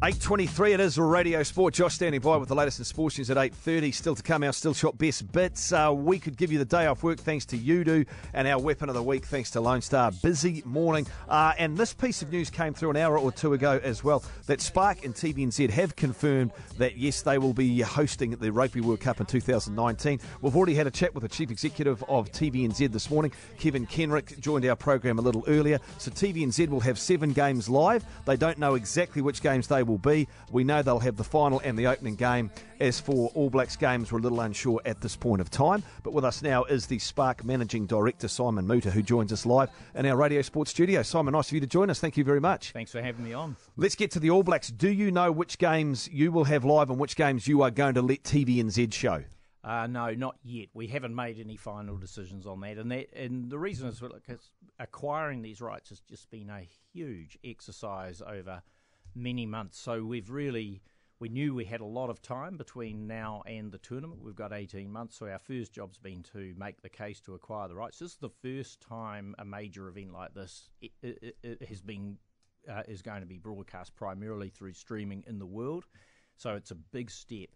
8.23 it is Radio Sport. Josh standing by with the latest in sports news at 8.30. Still to come, our Still Shot Best Bits. Uh, we could give you the day off work thanks to Udo and our Weapon of the Week thanks to Lone Star. Busy morning. Uh, and this piece of news came through an hour or two ago as well that Spark and TVNZ have confirmed that, yes, they will be hosting the Rugby World Cup in 2019. We've already had a chat with the Chief Executive of TVNZ this morning. Kevin Kenrick joined our program a little earlier. So TVNZ will have seven games live. They don't know exactly which games they will be. We know they'll have the final and the opening game. As for All Blacks games, we're a little unsure at this point of time. But with us now is the Spark Managing Director, Simon Moutter, who joins us live in our Radio Sports studio. Simon, nice of you to join us. Thank you very much. Thanks for having me on. Let's get to the All Blacks. Do you know which games you will have live and which games you are going to let TVNZ show? Uh, no, not yet. We haven't made any final decisions on that, and that and the reason is because acquiring these rights has just been a huge exercise over many months. So we've really we knew we had a lot of time between now and the tournament. We've got 18 months, so our first job's been to make the case to acquire the rights. This is the first time a major event like this it, it, it has been uh, is going to be broadcast primarily through streaming in the world. So it's a big step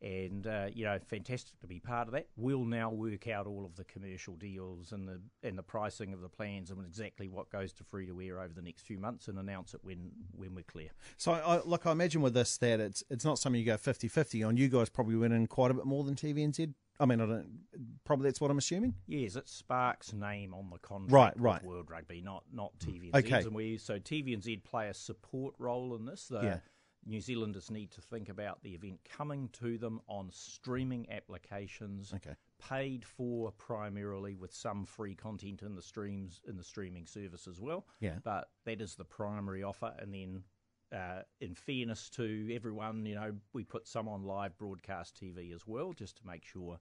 and uh, you know, fantastic to be part of that. We'll now work out all of the commercial deals and the and the pricing of the plans and exactly what goes to free to air over the next few months and announce it when when we're clear. So, I, like I imagine with this that it's it's not something you go 50-50 on. You guys probably went in quite a bit more than TVNZ. I mean, I don't. Probably that's what I'm assuming. Yes, it's Sparks' name on the contract. Right, right. World Rugby, not not TVNZ. Okay. And we so TVNZ play a support role in this. The, Yeah. New Zealanders need to think about the event coming to them on streaming applications, Okay. paid for primarily with some free content in the streams in the streaming service as well. Yeah. But that is the primary offer, and then. Uh, in fairness to everyone, you know, we put some on live broadcast TV as well, just to make sure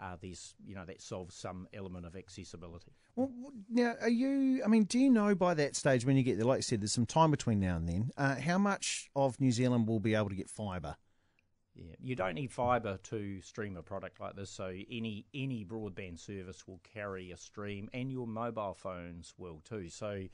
uh, there's, you know, that solves some element of accessibility. Well, now, are you? I mean, do you know by that stage when you get there? Like you said, there's some time between now and then. Uh, how much of New Zealand will be able to get fibre? Yeah, you don't need fibre to stream a product like this. So any any broadband service will carry a stream, and your mobile phones will too. So,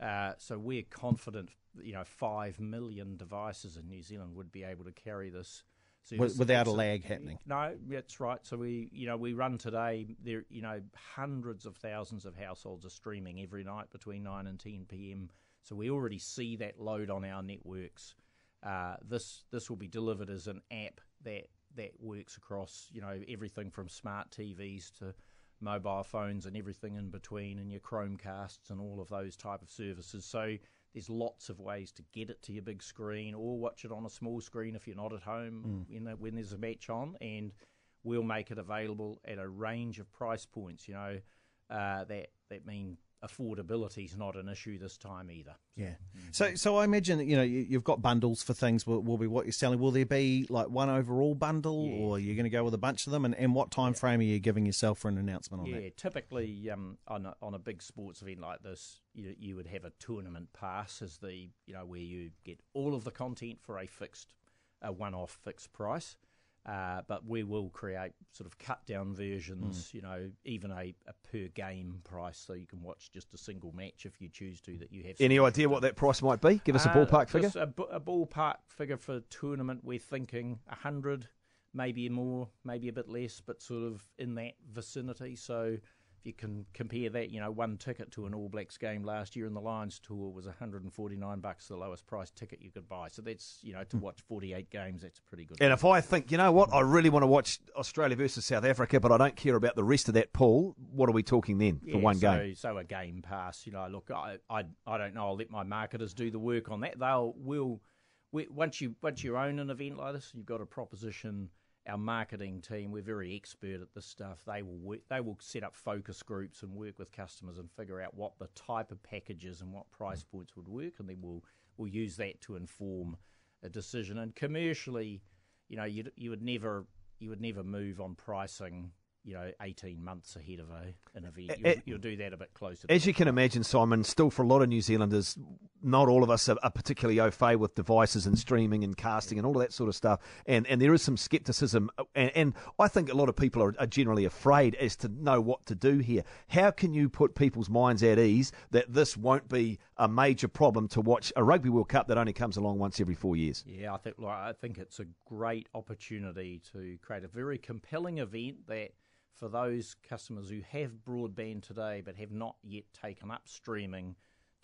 uh, so we're confident. You know, five million devices in New Zealand would be able to carry this. Service. without a lag happening. No, that's right. So we, you know, we run today. There, you know, hundreds of thousands of households are streaming every night between nine and ten p.m. So we already see that load on our networks. Uh, this this will be delivered as an app that that works across, you know, everything from smart TVs to mobile phones and everything in between, and your Chromecasts and all of those type of services. So there's lots of ways to get it to your big screen or watch it on a small screen if you're not at home mm. you know, when there's a match on and we'll make it available at a range of price points you know uh, that that mean affordability is not an issue this time either Yeah. So, so I imagine that you know you, you've got bundles for things. Will, will be what you're selling. Will there be like one overall bundle, or are you're going to go with a bunch of them? And, and what time frame are you giving yourself for an announcement on Yeah, that? Yeah, typically um, on a, on a big sports event like this, you, you would have a tournament pass as the you know where you get all of the content for a fixed, a one-off fixed price. Uh, but we will create sort of cut down versions, you know, even a, a per game price, so you can watch just a single match if you choose to. That you have Any idea what that price might be? Give us a uh, ballpark figure. A, b- a ballpark figure for tournament, we're thinking a 100, maybe more, maybe a bit less, but sort of in that vicinity. So you can compare that, you know, one ticket to an All Blacks game last year in the Lions tour was 149 bucks, the lowest price ticket you could buy. So that's, you know, to hmm. watch 48 games, that's pretty good. And if I think, you know what, I really want to watch Australia versus South Africa, but I don't care about the rest of that pool, what are we talking then for Yeah, one so, game? So a game pass, you know. Look, I, I, I don't know. I'll let my marketers do the work on that. They'll will we, once you once you own an event like this, you've got a proposition. Our marketing team, we're very expert at this stuff. They will work, they will set up focus groups and work with customers and figure out what the type of packages and what price mm. points would work, and then we'll we'll use that to inform a decision. And commercially, you know, you you would never you would never move on pricing. You know, eighteen months ahead of a an event, you'll, you'll do that a bit closer. to As you can imagine, Simon, still for a lot of New Zealanders, not all of us are, are particularly au fait with devices and streaming and casting and all of that sort of stuff. And and there is some scepticism. Uh, and, and I think a lot of people are, are generally afraid as to know what to do here. How can you put people's minds at ease that this won't be a major problem to watch a Rugby World Cup that only comes along once every four years. Yeah, I think like, I think it's a great opportunity to create a very compelling event that for those customers who have broadband today but have not yet taken up streaming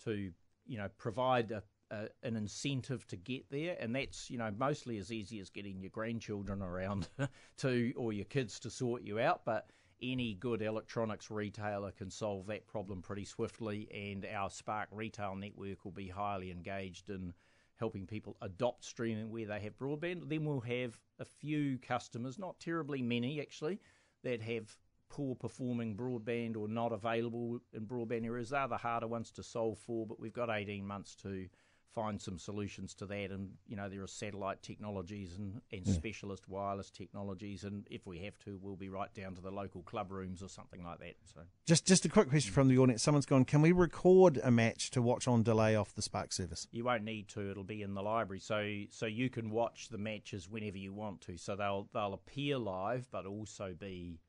to you know provide a, a, an incentive to get there. And that's you know mostly as easy as getting your grandchildren around to or your kids to sort you out. But any good electronics retailer can solve that problem pretty swiftly, and our Spark retail network will be highly engaged in helping people adopt streaming where they have broadband. Then we'll have a few customers, not terribly many actually, that have poor performing broadband or not available in broadband areas. They're the harder ones to solve for, but we've got 18 months to find some solutions to that. And you know, there are satellite technologies and, and yeah. specialist wireless technologies, and if we have to, we'll be right down to the local club rooms or something like that. So, just just a quick question from the audience. Someone's gone. Can we record a match to watch on delay off the Spark service? You won't need to. It'll be in the library, so so you can watch the matches whenever you want to. So they'll they'll appear live, but also be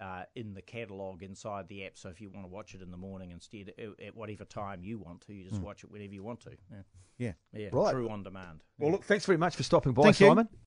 uh, in the catalogue inside the app. So if you want to watch it in the morning instead, at whatever time you want to, you just mm. watch it whenever you want to. Yeah. Yeah. yeah. Right. True on demand. Well, look, thanks very much for stopping by, Thank Simon. You.